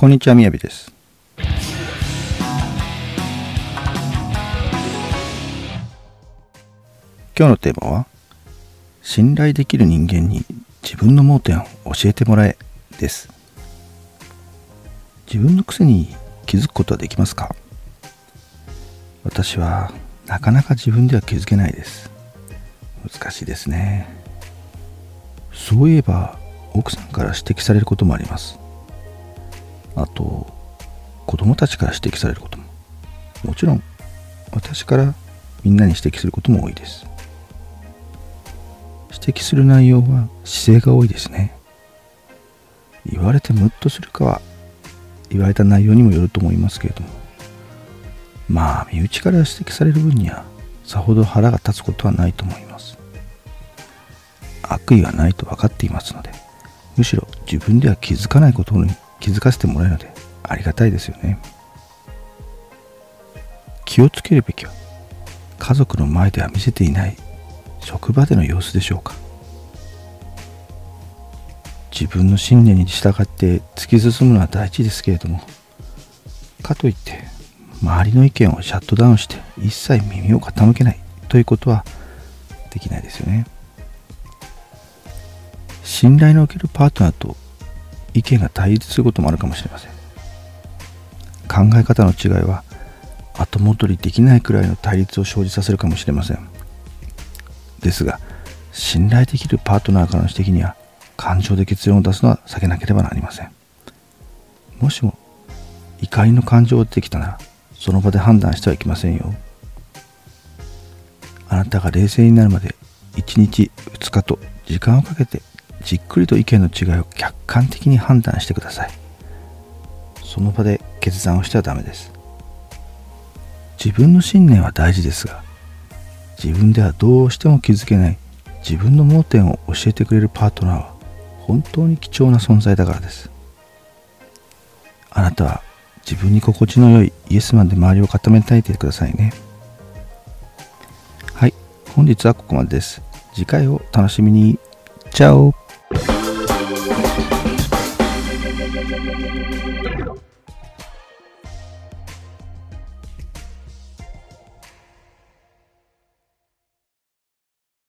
こんにちは、みやびです。今日のテーマは、信頼できる人間に自分の盲点を教えてもらえです。自分の癖に気づくことはできますか？私はなかなか自分では気づけないです。難しいですね。そういえば奥さんから指摘されることもあります。あと子供たちから指摘されることも。もちろん私からみんなに指摘することも多いです。指摘する内容は姿勢が多いですね。言われてムッとするかは言われた内容にもよると思いますけれども。まあ身内から指摘される分にはさほど腹が立つことはないと思います。悪意はないと分かっていますのでむしろ自分では気づかないことに気づかせてもらえるのでありがたいですよね。気をつけるべきは家族の前では見せていない職場での様子でしょうか。自分の信念に従って突き進むのは大事ですけれどもかといって周りの意見をシャットダウンして一切耳を傾けないということはできないですよね。信頼のおけるパートナーと意見が対立することもあるかもしれません。考え方の違いは後戻りできないくらいの対立を生じさせるかもしれません。ですが信頼できるパートナーからの指摘には感情で結論を出すのは避けなければなりません。もしも怒りの感情が出てきたならその場で判断してはいけませんよ。あなたが冷静になるまで1日2日と時間をかけてじっくりと意見の違いを客観的に判断してください。その場で決断をしてはダメです。自分の信念は大事ですが自分ではどうしても気づけない自分の盲点を教えてくれるパートナーは本当に貴重な存在だからです。あなたは自分に心地の良いイエスマンで周りを固めていてくださいね。はい本日はここまでです。次回を楽しみに。チャオ。Thank you.